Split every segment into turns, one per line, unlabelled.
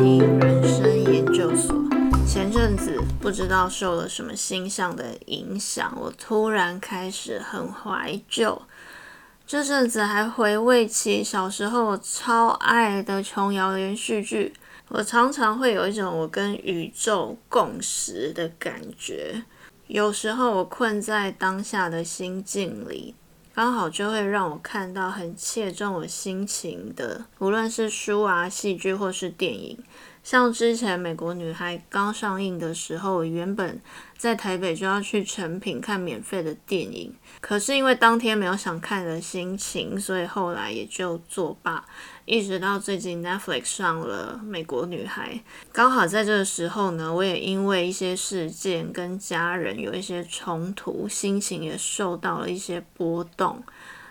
听人生研究所。前阵子不知道受了什么星象的影响，我突然开始很怀旧。这阵子还回味起小时候我超爱的琼瑶连续剧，我常常会有一种我跟宇宙共识的感觉。有时候我困在当下的心境里。刚好就会让我看到很切中我心情的，无论是书啊、戏剧或是电影。像之前《美国女孩》刚上映的时候，原本在台北就要去成品看免费的电影，可是因为当天没有想看的心情，所以后来也就作罢。一直到最近 Netflix 上了《美国女孩》，刚好在这个时候呢，我也因为一些事件跟家人有一些冲突，心情也受到了一些波动。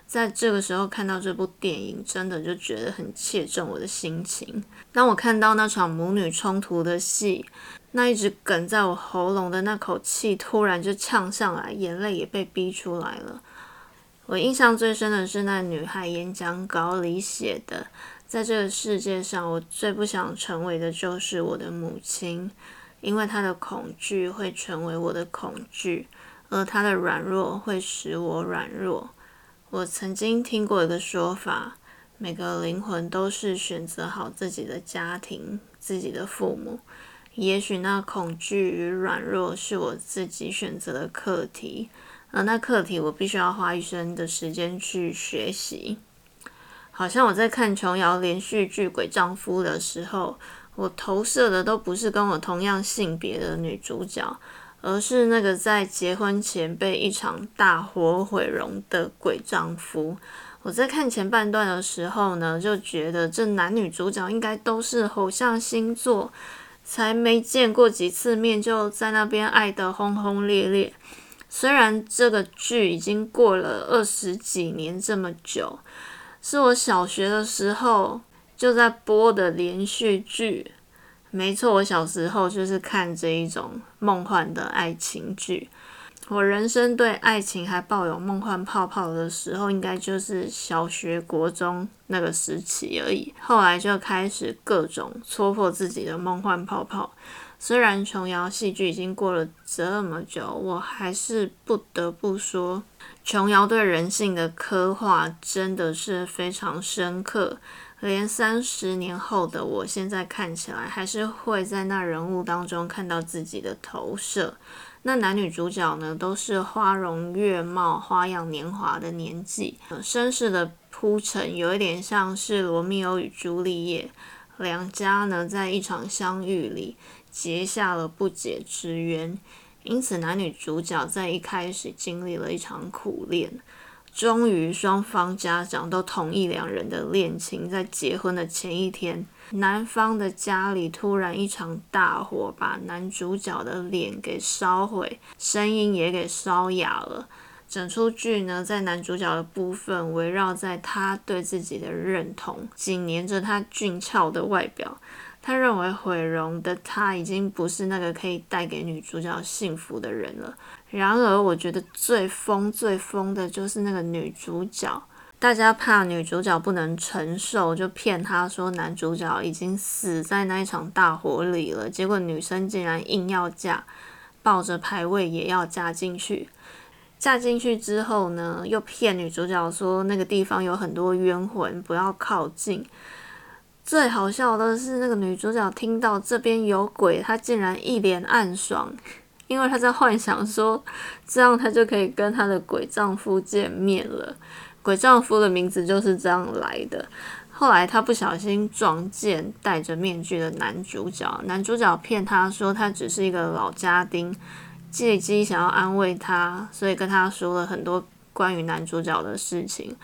在这个时候看到这部电影，真的就觉得很切中我的心情。当我看到那场母女冲突的戏，那一直哽在我喉咙的那口气突然就呛上来，眼泪也被逼出来了。我印象最深的是那女孩演讲稿里写的：“在这个世界上，我最不想成为的就是我的母亲，因为她的恐惧会成为我的恐惧，而她的软弱会使我软弱。”我曾经听过一个说法：每个灵魂都是选择好自己的家庭、自己的父母。也许那恐惧与软弱是我自己选择的课题，而那课题我必须要花一生的时间去学习。好像我在看琼瑶连续剧《鬼丈夫》的时候，我投射的都不是跟我同样性别的女主角。而是那个在结婚前被一场大火毁容的鬼丈夫。我在看前半段的时候呢，就觉得这男女主角应该都是偶像星座，才没见过几次面就在那边爱得轰轰烈烈。虽然这个剧已经过了二十几年这么久，是我小学的时候就在播的连续剧。没错，我小时候就是看这一种梦幻的爱情剧。我人生对爱情还抱有梦幻泡泡的时候，应该就是小学、国中那个时期而已。后来就开始各种戳破自己的梦幻泡泡。虽然琼瑶戏剧已经过了这么久，我还是不得不说，琼瑶对人性的刻画真的是非常深刻。连三十年后的我现在看起来，还是会在那人物当中看到自己的投射。那男女主角呢，都是花容月貌、花样年华的年纪，身世的铺陈有一点像是罗密欧与朱丽叶，两家呢在一场相遇里结下了不解之缘，因此男女主角在一开始经历了一场苦恋。终于，双方家长都同意两人的恋情。在结婚的前一天，男方的家里突然一场大火，把男主角的脸给烧毁，声音也给烧哑了。整出剧呢，在男主角的部分围绕在他对自己的认同，紧连着他俊俏的外表。他认为毁容的他已经不是那个可以带给女主角幸福的人了。然而，我觉得最疯、最疯的就是那个女主角。大家怕女主角不能承受，就骗她说男主角已经死在那一场大火里了。结果女生竟然硬要嫁，抱着牌位也要嫁进去。嫁进去之后呢，又骗女主角说那个地方有很多冤魂，不要靠近。最好笑的是，那个女主角听到这边有鬼，她竟然一脸暗爽。因为她在幻想说，这样她就可以跟她的鬼丈夫见面了。鬼丈夫的名字就是这样来的。后来她不小心撞见戴着面具的男主角，男主角骗她说他只是一个老家丁，借机想要安慰她，所以跟她说了很多关于男主角的事情。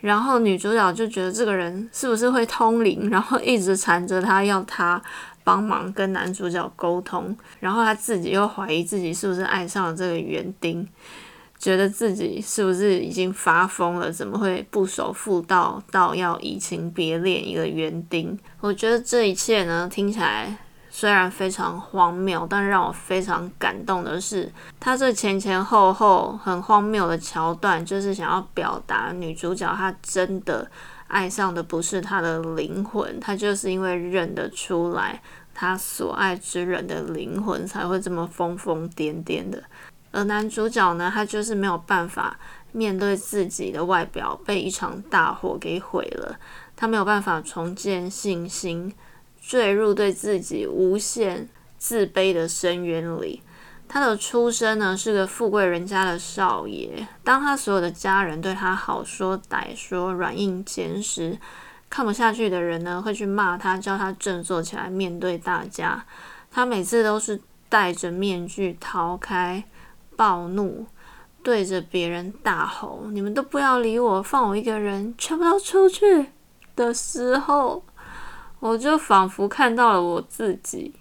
然后女主角就觉得这个人是不是会通灵，然后一直缠着她要她。帮忙跟男主角沟通，然后他自己又怀疑自己是不是爱上了这个园丁，觉得自己是不是已经发疯了？怎么会不守妇道到要移情别恋一个园丁？我觉得这一切呢，听起来虽然非常荒谬，但让我非常感动的是，他这前前后后很荒谬的桥段，就是想要表达女主角她真的爱上的不是她的灵魂，她就是因为认得出来她所爱之人的灵魂，才会这么疯疯癫癫的。而男主角呢，他就是没有办法面对自己的外表被一场大火给毁了，他没有办法重建信心。坠入对自己无限自卑的深渊里。他的出身呢是个富贵人家的少爷。当他所有的家人对他好说歹说、软硬兼施，看不下去的人呢会去骂他，叫他振作起来面对大家。他每次都是戴着面具逃开暴怒，对着别人大吼：“你们都不要理我，放我一个人，全部都出去！”的时候。我就仿佛看到了我自己。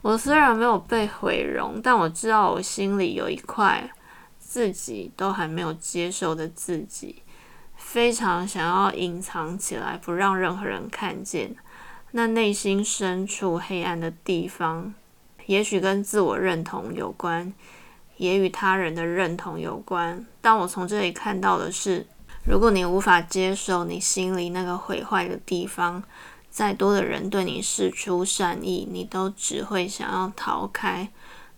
我虽然没有被毁容，但我知道我心里有一块自己都还没有接受的自己，非常想要隐藏起来，不让任何人看见。那内心深处黑暗的地方，也许跟自我认同有关，也与他人的认同有关。但我从这里看到的是，如果你无法接受你心里那个毁坏的地方，再多的人对你示出善意，你都只会想要逃开，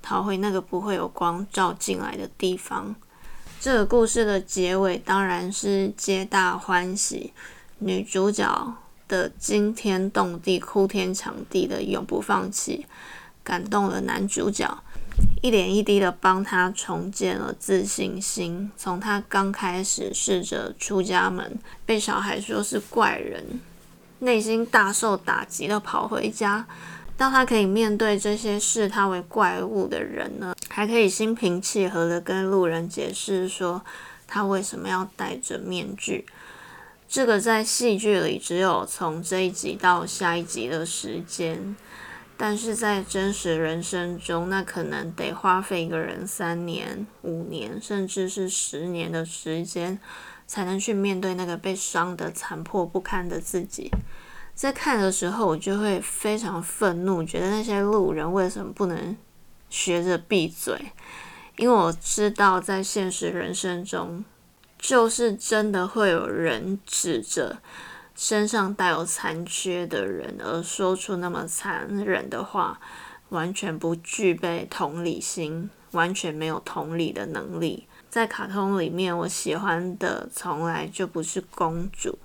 逃回那个不会有光照进来的地方。这个故事的结尾当然是皆大欢喜，女主角的惊天动地、哭天抢地的永不放弃，感动了男主角，一点一滴的帮他重建了自信心。从他刚开始试着出家门，被小孩说是怪人。内心大受打击的跑回家，当他可以面对这些视他为怪物的人呢，还可以心平气和的跟路人解释说他为什么要戴着面具。这个在戏剧里只有从这一集到下一集的时间，但是在真实人生中，那可能得花费一个人三年、五年，甚至是十年的时间。才能去面对那个被伤得残破不堪的自己。在看的时候，我就会非常愤怒，觉得那些路人为什么不能学着闭嘴？因为我知道，在现实人生中，就是真的会有人指着身上带有残缺的人，而说出那么残忍的话，完全不具备同理心，完全没有同理的能力。在卡通里面，我喜欢的从来就不是公主，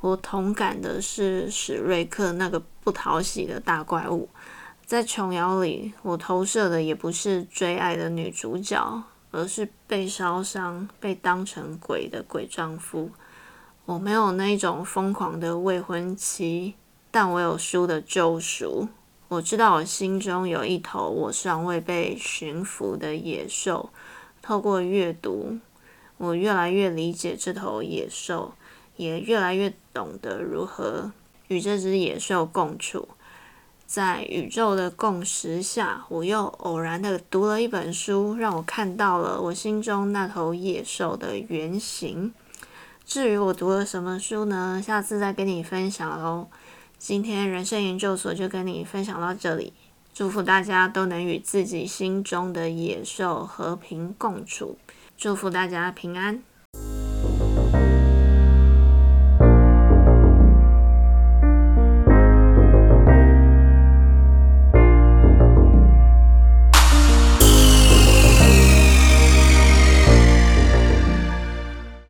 我同感的是史瑞克那个不讨喜的大怪物。在琼瑶里，我投射的也不是追爱的女主角，而是被烧伤、被当成鬼的鬼丈夫。我没有那种疯狂的未婚妻，但我有书的救赎。我知道我心中有一头我尚未被驯服的野兽。透过阅读，我越来越理解这头野兽，也越来越懂得如何与这只野兽共处。在宇宙的共识下，我又偶然的读了一本书，让我看到了我心中那头野兽的原型。至于我读了什么书呢？下次再跟你分享喽。今天人生研究所就跟你分享到这里。祝福大家都能与自己心中的野兽和平共处，祝福大家平安。